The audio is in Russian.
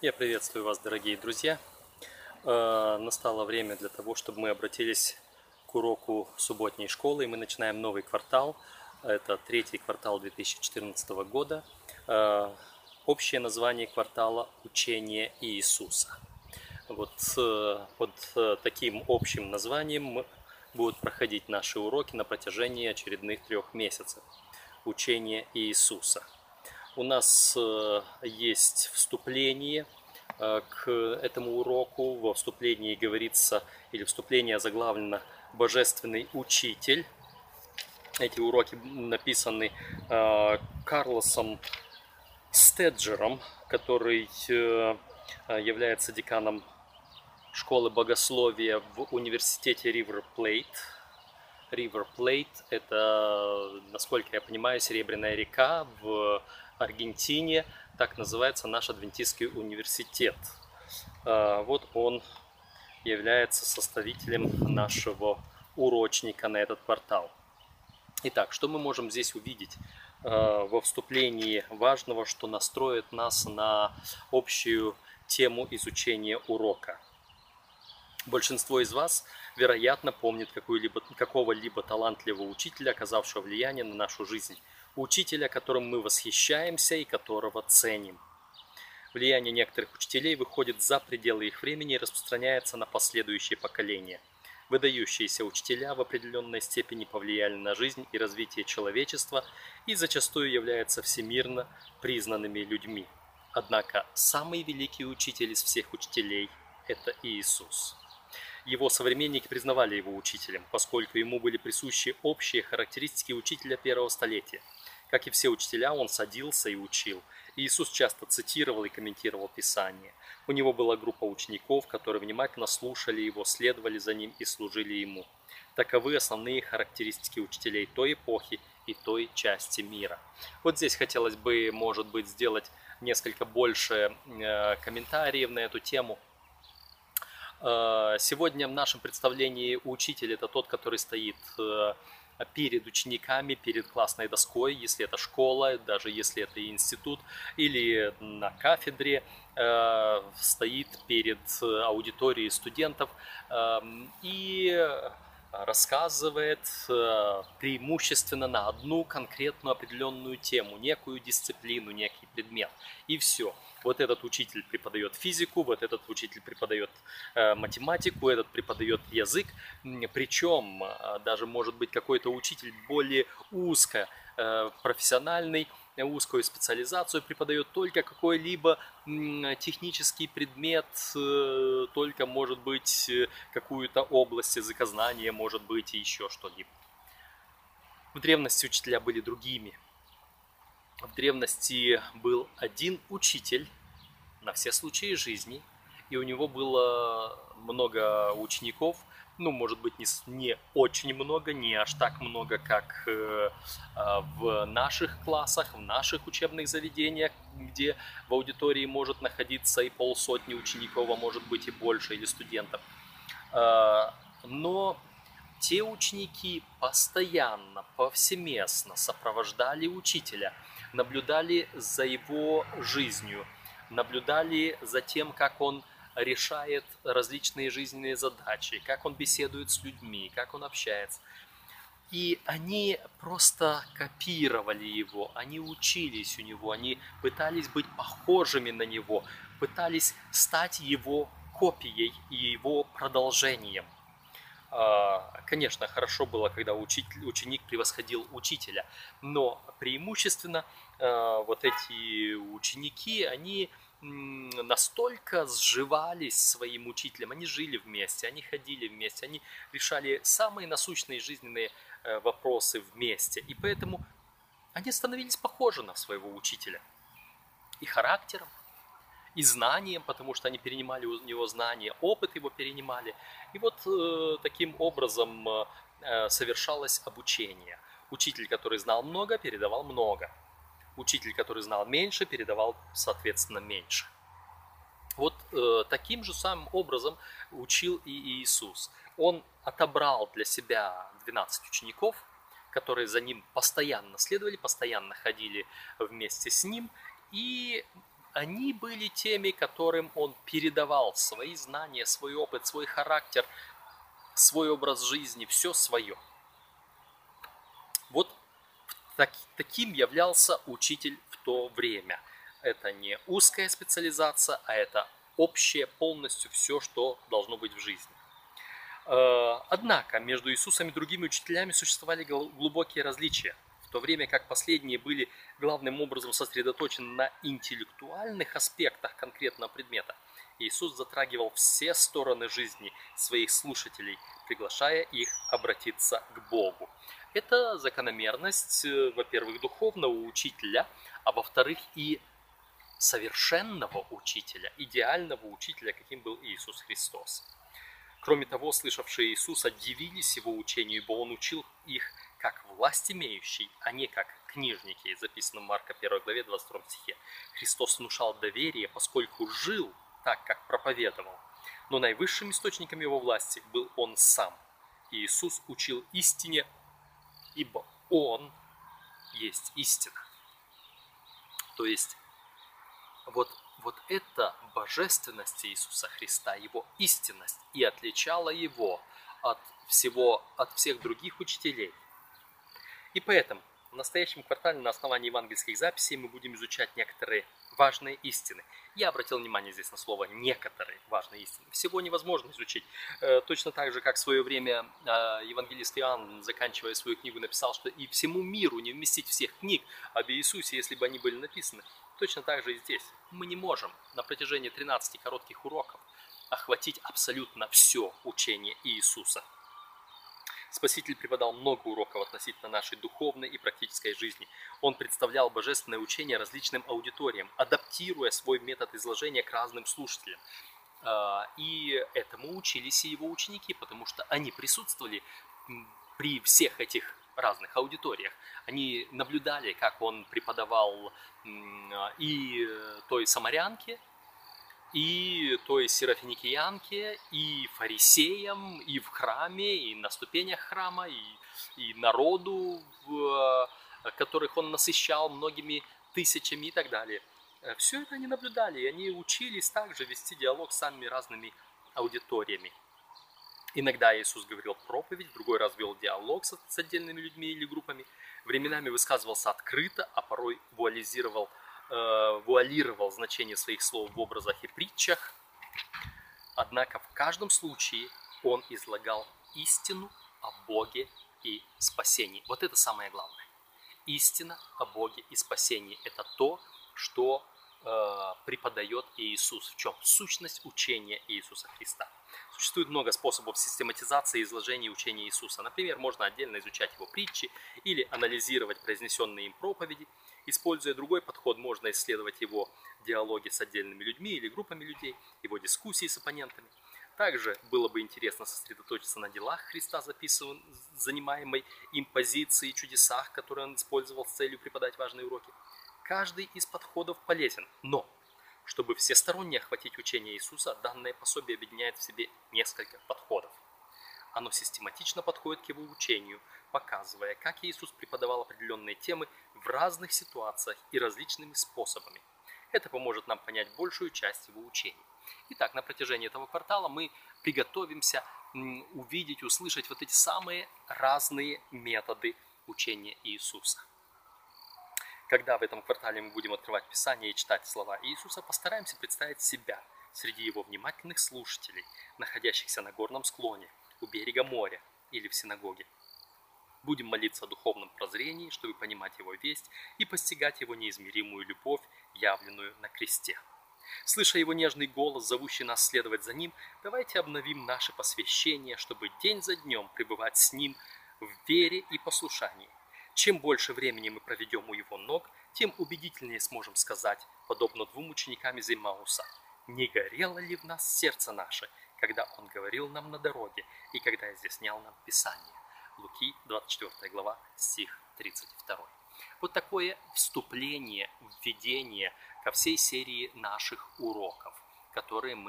Я приветствую вас, дорогие друзья. Э, Настало время для того, чтобы мы обратились к уроку субботней школы. И мы начинаем новый квартал. Это третий квартал 2014 года. Э, Общее название квартала «Учение Иисуса». Вот э, под таким общим названием будут проходить наши уроки на протяжении очередных трех месяцев. Учение Иисуса. У нас э, есть вступление э, к этому уроку. Во вступлении говорится, или вступление заглавлено «Божественный учитель». Эти уроки написаны э, Карлосом Стеджером, который является деканом школы богословия в университете Ривер Плейт. Ривер Плейт – это, насколько я понимаю, Серебряная река в Аргентине. Так называется наш адвентистский университет. А, Вот он является составителем нашего урочника на этот портал. Итак, что мы можем здесь увидеть э, во вступлении важного, что настроит нас на общую тему изучения урока? Большинство из вас, вероятно, помнит какого-либо талантливого учителя, оказавшего влияние на нашу жизнь. Учителя, которым мы восхищаемся и которого ценим. Влияние некоторых учителей выходит за пределы их времени и распространяется на последующие поколения. Выдающиеся учителя в определенной степени повлияли на жизнь и развитие человечества и зачастую являются всемирно признанными людьми. Однако самый великий учитель из всех учителей – это Иисус. Его современники признавали его учителем, поскольку ему были присущи общие характеристики учителя первого столетия. Как и все учителя, он садился и учил. Иисус часто цитировал и комментировал Писание. У него была группа учеников, которые внимательно слушали его, следовали за ним и служили ему. Таковы основные характеристики учителей той эпохи и той части мира. Вот здесь хотелось бы, может быть, сделать несколько больше э, комментариев на эту тему. Э, Сегодня в нашем представлении учитель это тот, который стоит э, перед учениками, перед классной доской, если это школа, даже если это институт, или на кафедре, э, стоит перед аудиторией студентов э, и рассказывает э, преимущественно на одну конкретную определенную тему, некую дисциплину, некий предмет. И все. Вот этот учитель преподает физику, вот этот учитель преподает э, математику, этот преподает язык. Причем э, даже может быть какой-то учитель более узко э, профессиональный, узкую специализацию преподает только какой-либо технический предмет, только может быть какую-то область языкознания, может быть и еще что-либо. В древности учителя были другими. В древности был один учитель на все случаи жизни, и у него было много учеников, ну, может быть, не, не очень много, не аж так много, как э, а, в наших классах, в наших учебных заведениях, где в аудитории может находиться и полсотни учеников, а может быть и больше, или студентов. А, Но те ученики постоянно, повсеместно сопровождали учителя, наблюдали за его жизнью, наблюдали за тем, как он решает различные жизненные задачи, как он беседует с людьми, как он общается. И они просто копировали его, они учились у него, они пытались быть похожими на него, пытались стать его копией и его продолжением. А, Конечно, хорошо было, когда учитель, ученик превосходил учителя, но преимущественно а, вот эти ученики, они настолько сживались своим учителем, они жили вместе, они ходили вместе, они решали самые насущные жизненные э, вопросы вместе, и поэтому они становились похожи на своего учителя. И характером, и знанием, потому что они перенимали у него знания, опыт его перенимали. И вот э, таким образом э, э, совершалось обучение. Учитель, который знал много, передавал много. Учитель, который знал меньше, передавал, соответственно, меньше. Вот э, таким же самым образом учил и Иисус. Он отобрал для себя 12 учеников, которые за ним постоянно следовали, постоянно ходили вместе с ним, и они были теми, которым он передавал свои знания, свой опыт, свой характер, свой образ жизни, все свое. Вот так, таким являлся учитель в то время. Это не узкая специализация, а это общее полностью все, что должно быть в жизни. Э, однако между Иисусом и другими учителями существовали глубокие различия, в то время как последние были главным образом сосредоточены на интеллектуальных аспектах конкретного предмета. Иисус затрагивал все стороны жизни своих слушателей, приглашая их обратиться к Богу. Это закономерность, э, во-первых, духовного учителя, а во-вторых, и совершенного учителя, идеального учителя, каким был Иисус Христос. Кроме того, слышавшие Иисуса дивились его учению, ибо он учил их как власть имеющий, а не как книжники, записано в Марка 1 главе 22 стихе. Христос внушал доверие, поскольку жил так, как проповедовал. Но наивысшим источником его власти был он сам. Иисус учил истине, ибо он есть истина. То есть вот, вот эта божественность Иисуса Христа, его истинность и отличала его от всего, от всех других учителей. И поэтому в настоящем квартале на основании евангельских записей мы будем изучать некоторые важные истины. Я обратил внимание здесь на слово «некоторые важные истины». Всего невозможно изучить. Э, точно так же, как в свое время э, евангелист Иоанн, заканчивая свою книгу, написал, что и всему миру не вместить всех книг об Иисусе, если бы они были написаны. Точно так же и здесь. Мы не можем на протяжении 13 коротких уроков охватить абсолютно все учение Иисуса. Спаситель преподал много уроков относительно нашей духовной и практической жизни. Он представлял божественное учение различным аудиториям, адаптируя свой метод изложения к разным слушателям. А, и этому учились и его ученики, потому что они присутствовали при всех этих разных аудиториях. Они наблюдали, как он преподавал и той самарянке, и той серафиникиянке, и фарисеям, и в храме, и на ступенях храма, и, и народу, в, которых он насыщал многими тысячами и так далее. Все это они наблюдали, и они учились также вести диалог с самыми разными аудиториями. Иногда Иисус говорил проповедь, в другой раз вел диалог с, с отдельными людьми или группами. Временами высказывался открыто, а порой вуализировал, э, вуалировал значение своих слов в образах и притчах. Однако в каждом случае он излагал истину о Боге и спасении. Вот это самое главное. Истина о Боге и спасении – это то, что э, преподает Иисус, в чем сущность учения Иисуса Христа. Существует много способов систематизации изложения учения Иисуса. Например, можно отдельно изучать его притчи или анализировать произнесенные им проповеди. Используя другой подход, можно исследовать его диалоги с отдельными людьми или группами людей, его дискуссии с оппонентами. Также было бы интересно сосредоточиться на делах Христа, записываем, занимаемой им позиции, чудесах, которые он использовал с целью преподать важные уроки. Каждый из подходов полезен, но чтобы всесторонне охватить учение Иисуса, данное пособие объединяет в себе несколько подходов. Оно систематично подходит к его учению, показывая, как Иисус преподавал определенные темы в разных ситуациях и различными способами. Это поможет нам понять большую часть его учений. Итак, на протяжении этого квартала мы приготовимся увидеть, услышать вот эти самые разные методы учения Иисуса. Когда в этом квартале мы будем открывать Писание и читать слова Иисуса, постараемся представить себя среди его внимательных слушателей, находящихся на горном склоне, у берега моря или в синагоге. Будем молиться о духовном прозрении, чтобы понимать его весть и постигать его неизмеримую любовь, явленную на кресте. Слыша его нежный голос, зовущий нас следовать за ним, давайте обновим наше посвящение, чтобы день за днем пребывать с ним в вере и послушании. Чем больше времени мы проведем у его ног, тем убедительнее сможем сказать, подобно двум ученикам из Имауса, «Не горело ли в нас сердце наше, когда он говорил нам на дороге и когда изъяснял нам Писание?» Луки, 24 глава, стих 32. Вот такое вступление, введение ко всей серии наших уроков, которые мы